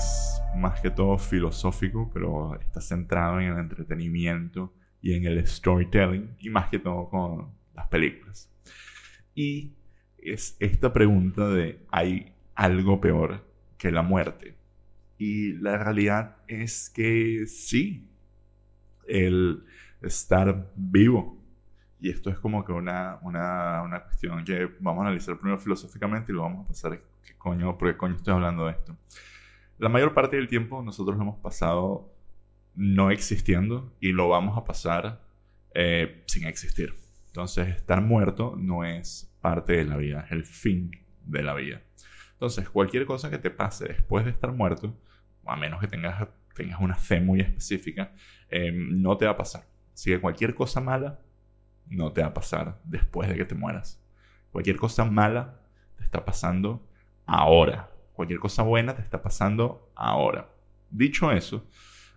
es más que todo filosófico, pero está centrado en el entretenimiento y en el storytelling, y más que todo con las películas. Y es esta pregunta de, ¿hay algo peor que la muerte? Y la realidad es que sí, el estar vivo. Y esto es como que una, una, una cuestión que vamos a analizar primero filosóficamente y luego vamos a pasar, ¿qué coño, ¿por qué coño estoy hablando de esto? La mayor parte del tiempo nosotros lo hemos pasado no existiendo y lo vamos a pasar eh, sin existir. Entonces, estar muerto no es parte de la vida, es el fin de la vida. Entonces, cualquier cosa que te pase después de estar muerto, a menos que tengas, tengas una fe muy específica, eh, no te va a pasar. Así que cualquier cosa mala no te va a pasar después de que te mueras. Cualquier cosa mala te está pasando ahora. Cualquier cosa buena te está pasando ahora. Dicho eso,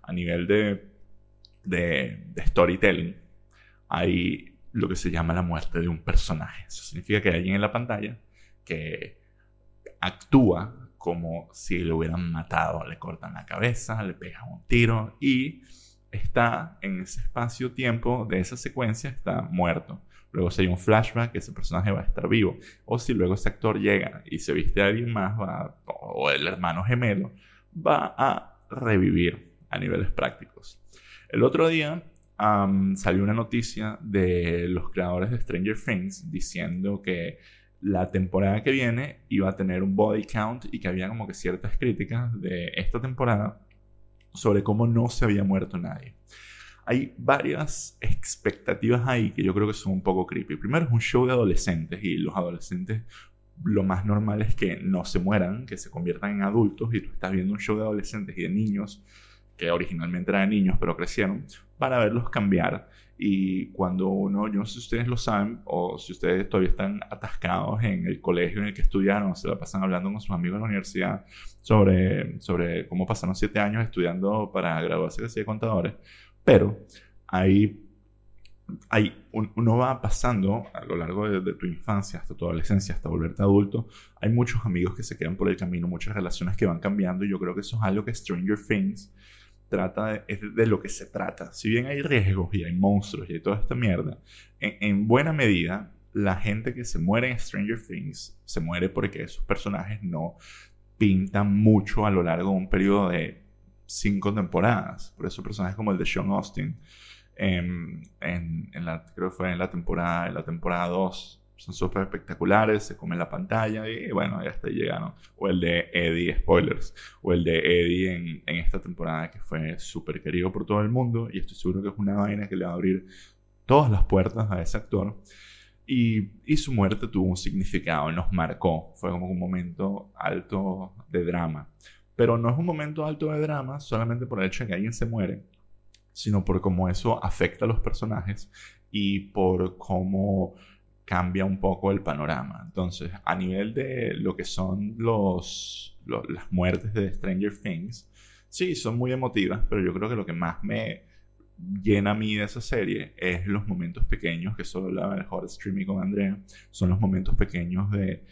a nivel de, de, de storytelling, hay lo que se llama la muerte de un personaje. Eso significa que hay alguien en la pantalla que actúa como si lo hubieran matado, le cortan la cabeza, le pegan un tiro y está en ese espacio-tiempo de esa secuencia, está muerto. Luego si hay un flashback, ese personaje va a estar vivo. O si luego ese actor llega y se viste a alguien más, va, o el hermano gemelo, va a revivir a niveles prácticos. El otro día salió una noticia de los creadores de Stranger Things diciendo que la temporada que viene iba a tener un body count y que había como que ciertas críticas de esta temporada sobre cómo no se había muerto nadie. Hay varias expectativas ahí que yo creo que son un poco creepy. Primero es un show de adolescentes y los adolescentes lo más normal es que no se mueran, que se conviertan en adultos y tú estás viendo un show de adolescentes y de niños que originalmente eran niños pero crecieron, para verlos cambiar. Y cuando uno, yo no sé si ustedes lo saben o si ustedes todavía están atascados en el colegio en el que estudiaron se la pasan hablando con sus amigos en la universidad sobre, sobre cómo pasaron siete años estudiando para graduarse de contadores. Pero ahí hay, uno va pasando a lo largo de, de, tu infancia hasta tu adolescencia, hasta volverte adulto. Hay muchos amigos que se quedan por el camino, muchas relaciones que van cambiando y yo creo que eso es algo que Stranger Things trata de, es de lo que se trata. Si bien hay riesgos y hay monstruos y hay toda esta mierda, en, buena medida la gente que se muere en Stranger Things se muere porque esos personajes no pintan mucho a lo largo de un periodo de cinco temporadas. Por eso personajes como el de Sean Austin, en, en, la, creo que fue en la temporada, en la temporada 2, son súper espectaculares, se come la pantalla y bueno, ya está llegando. O el de Eddie, spoilers, o el de Eddie en, en esta temporada que fue súper querido por todo el mundo y estoy seguro que es una vaina que le va a abrir todas las puertas a ese actor. Y, y, su muerte tuvo un significado, nos marcó, fue como un momento alto de drama. Pero no es un momento alto de drama solamente por el hecho de que alguien se muere, sino por cómo eso afecta a los personajes y por cómo cambia un poco el panorama. Entonces, a nivel de lo que son los, las muertes de Stranger Things, sí, son muy emotivas, pero yo creo que lo que más me llena a mí de esa serie es los momentos pequeños, que solo la mejor streaming con Andrea, son los momentos pequeños de,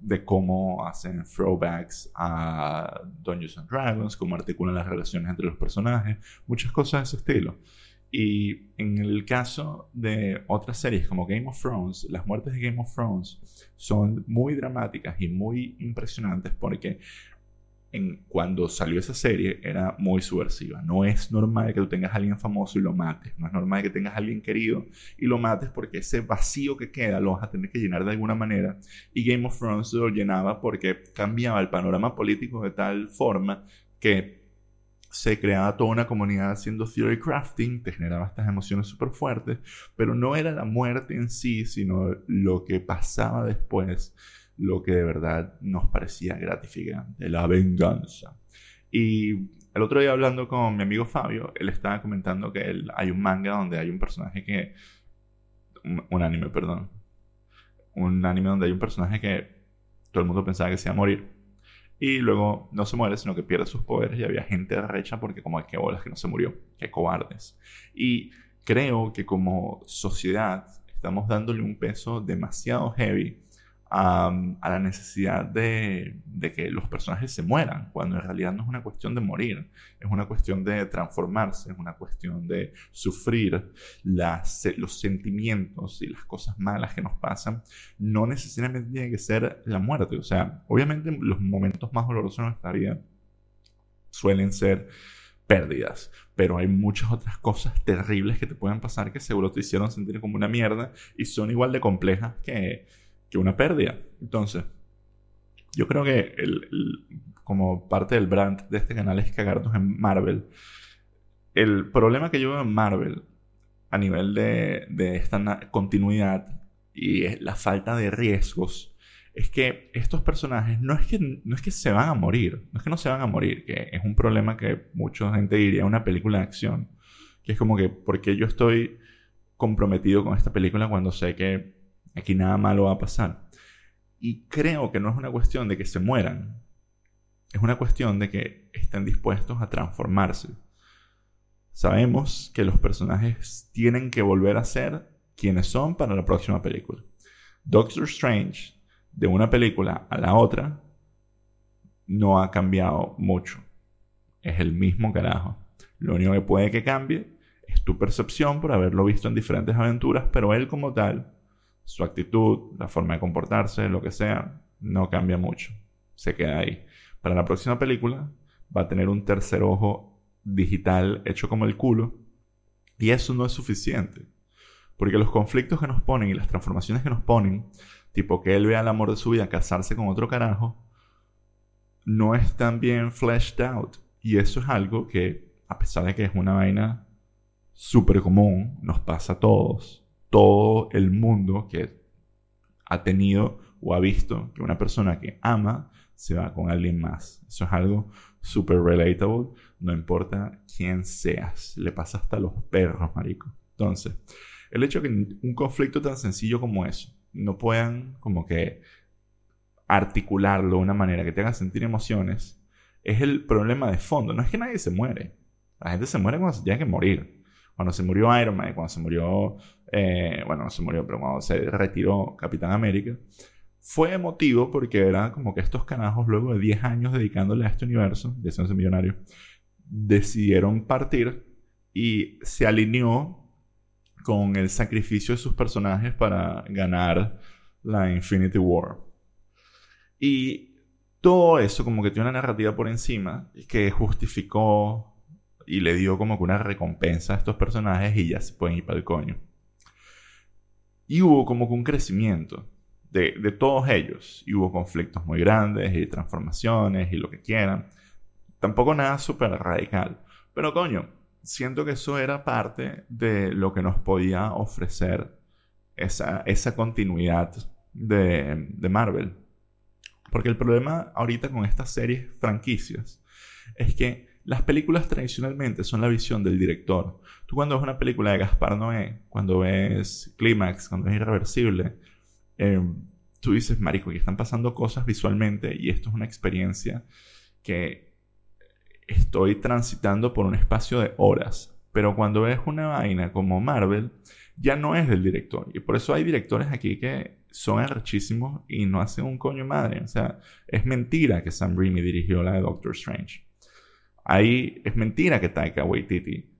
de cómo hacen throwbacks a Dungeons and Dragons, cómo articulan las relaciones entre los personajes, muchas cosas de ese estilo. Y en el caso de otras series como Game of Thrones, las muertes de Game of Thrones son muy dramáticas y muy impresionantes porque en, cuando salió esa serie era muy subversiva. No es normal que tú tengas a alguien famoso y lo mates. No es normal que tengas a alguien querido y lo mates porque ese vacío que queda lo vas a tener que llenar de alguna manera. Y Game of Thrones lo llenaba porque cambiaba el panorama político de tal forma que se creaba toda una comunidad haciendo theory crafting, te generaba estas emociones súper fuertes, pero no era la muerte en sí, sino lo que pasaba después, lo que de verdad nos parecía gratificante, la venganza. Y el otro día hablando con mi amigo Fabio, él estaba comentando que hay un manga donde hay un personaje que... Un, anime, perdón. Un anime donde hay un personaje que todo el mundo pensaba que se iba a morir y luego no se muere, sino que pierde sus poderes y había gente recha porque como que bolas que no se murió, que cobardes. Y creo que como sociedad estamos dándole un peso demasiado heavy a, la necesidad de, que los personajes se mueran, cuando en realidad no es una cuestión de morir, es una cuestión de transformarse, es una cuestión de sufrir las, los sentimientos y las cosas malas que nos pasan, no necesariamente tiene que ser la muerte, o sea, obviamente los momentos más dolorosos de nuestra vida suelen ser pérdidas, pero hay muchas otras cosas terribles que te pueden pasar que seguro te hicieron sentir como una mierda y son igual de complejas que que una pérdida. Entonces, yo creo que como parte del brand de este canal es cagarnos en Marvel. El problema que yo veo en Marvel a nivel de, de esta continuidad y la falta de riesgos es que estos personajes no es que, no es que se van a morir, no es que no se van a morir, que es un problema que mucha gente diría una película de acción, que es como que, porque yo estoy comprometido con esta película cuando sé que Aquí nada malo va a pasar. Y creo que no es una cuestión de que se mueran. Es una cuestión de que estén dispuestos a transformarse. Sabemos que los personajes tienen que volver a ser quienes son para la próxima película. Doctor Strange, de una película a la otra, no ha cambiado mucho. Es el mismo carajo. Lo único que puede que cambie es tu percepción por haberlo visto en diferentes aventuras, pero él como tal su actitud, la forma de comportarse, lo que sea, no cambia mucho. Se queda ahí. Para la próxima película va a tener un tercer ojo digital hecho como el culo. Y eso no es suficiente. Porque los conflictos que nos ponen y las transformaciones que nos ponen, tipo que él vea el amor de su vida casarse con otro carajo, no están bien fleshed out. Y eso es algo que, a pesar de que es una vaina súper común, nos pasa a todos todo el mundo que ha tenido o ha visto que una persona que ama se va con alguien más. Eso es algo súper relatable, no importa quién seas, le pasa hasta a los perros, marico. Entonces, el hecho de que un conflicto tan sencillo como eso no puedan como que articularlo de una manera que te haga sentir emociones, es el problema de fondo. No es que nadie se muere. La gente se muere cuando se tiene que morir. Cuando se murió Iron Man, cuando se murió eh, bueno, no se murió, pero cuando se retiró Capitán América, fue emotivo porque era como que estos canajos, luego de 10 años dedicándole a este universo, de ser millonario, decidieron partir y se alineó con el sacrificio de sus personajes para ganar la Infinity War. Y todo eso como que tiene una narrativa por encima que justificó y le dio como que una recompensa a estos personajes y ya se pueden ir para el coño. Y hubo como que un crecimiento de, todos ellos. Y hubo conflictos muy grandes y transformaciones y lo que quieran. Tampoco nada súper radical. Pero coño, siento que eso era parte de lo que nos podía ofrecer esa, esa continuidad de, de Marvel. Porque el problema ahorita con estas series franquicias es que las películas tradicionalmente son la visión del director. Tú cuando ves una película de Gaspar Noé, cuando ves Clímax, cuando ves Irreversible, em, tú dices, marico, que están pasando cosas visualmente y esto es una experiencia que estoy transitando por un espacio de horas. Pero cuando ves una vaina como Marvel, ya no es del director. Y por eso hay directores aquí que son arrechísimos y no hacen un coño madre. O sea, es mentira que Sam Raimi dirigió la de Doctor Strange. Ahí es mentira que Taika Waititi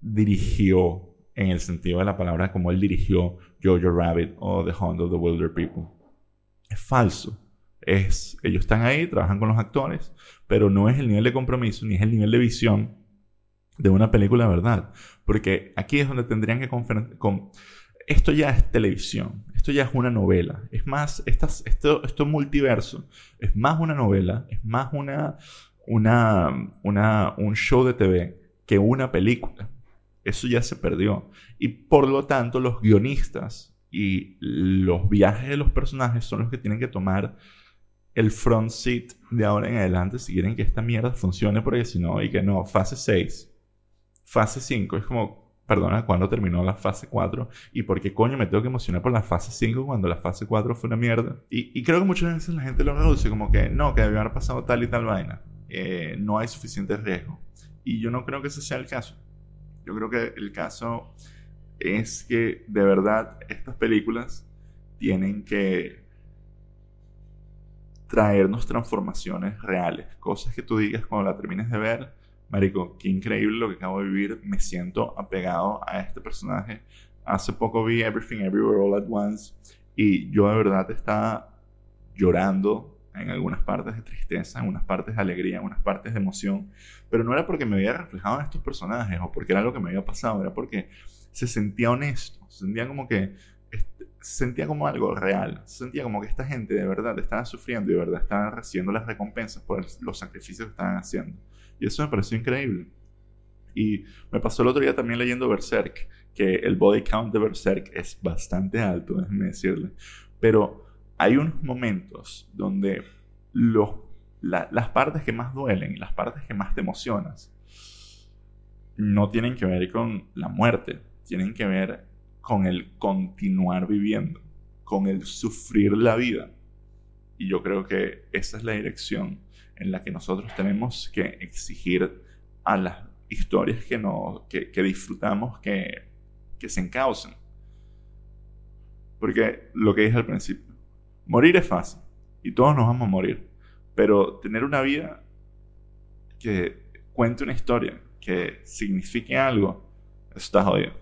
dirigió en el sentido de la palabra como él dirigió Jojo Rabbit o The Hunt of the Wilder People. Es falso. Es, ellos están ahí, trabajan con los actores, pero no es el nivel de compromiso ni es el nivel de visión de una película verdad. Porque aquí es donde tendrían que con esto ya es televisión, esto ya es una novela. Es más, estas, esto, esto multiverso es más una novela, es más una, una, una, un show de TV que una película. Eso ya se perdió. Y por lo tanto, los guionistas y los viajes de los personajes son los que tienen que tomar el front seat de ahora en adelante si quieren que esta mierda funcione, porque si no, y que no, fase 6, fase 5, es como, perdona, ¿cuándo terminó la fase 4? ¿Y por qué coño me tengo que emocionar por la fase 5 cuando la fase 4 fue una mierda? Y, y creo que muchas veces la gente lo reduce como que, no, que debió haber pasado tal y tal vaina. Eh, no hay suficiente riesgo. Y yo no creo que ese sea el caso. Yo creo que el caso es que de verdad estas películas tienen que traernos transformaciones reales. Cosas que tú digas cuando la termines de ver, Marico, qué increíble lo que acabo de vivir. Me siento apegado a este personaje. Hace poco vi Everything Everywhere All at Once y yo de verdad estaba llorando en algunas partes de tristeza, en unas partes de alegría, en unas partes de emoción, pero no era porque me había reflejado en estos personajes o porque era lo que me había pasado, era porque se sentía honesto, se sentía como que se sentía como algo real, se sentía como que esta gente de verdad estaba sufriendo y de verdad estaba recibiendo las recompensas por los sacrificios que estaban haciendo. Y eso me pareció increíble. Y me pasó el otro día también leyendo Berserk, que el body count de Berserk es bastante alto, déjenme decirle. Pero hay unos momentos donde los, las partes que más duelen y las partes que más te emocionas no tienen que ver con la muerte, tienen que ver con el continuar viviendo, con el sufrir la vida. Y yo creo que esa es la dirección en la que nosotros tenemos que exigir a las historias que, no, que, disfrutamos que, que se encaucen. Porque lo que dije al principio, morir es fácil y todos nos vamos a morir, pero tener una vida que cuente una historia, que signifique algo, está jodido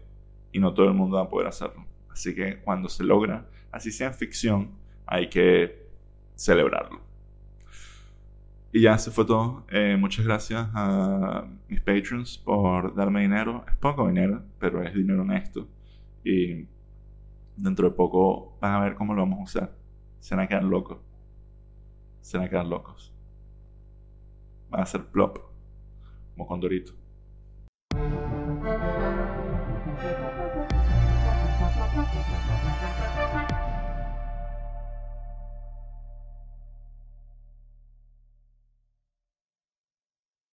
y no todo el mundo va a poder hacerlo. Así que cuando se logra, así sea en ficción, hay que celebrarlo. Y ya se fue todo. Eh, muchas gracias a mis patrons por darme dinero. Es poco dinero, pero es dinero honesto. Y dentro de poco van a ver cómo lo vamos a usar se van a quedar locos. Se van a quedar locos. Van a ser plop, como Condorito.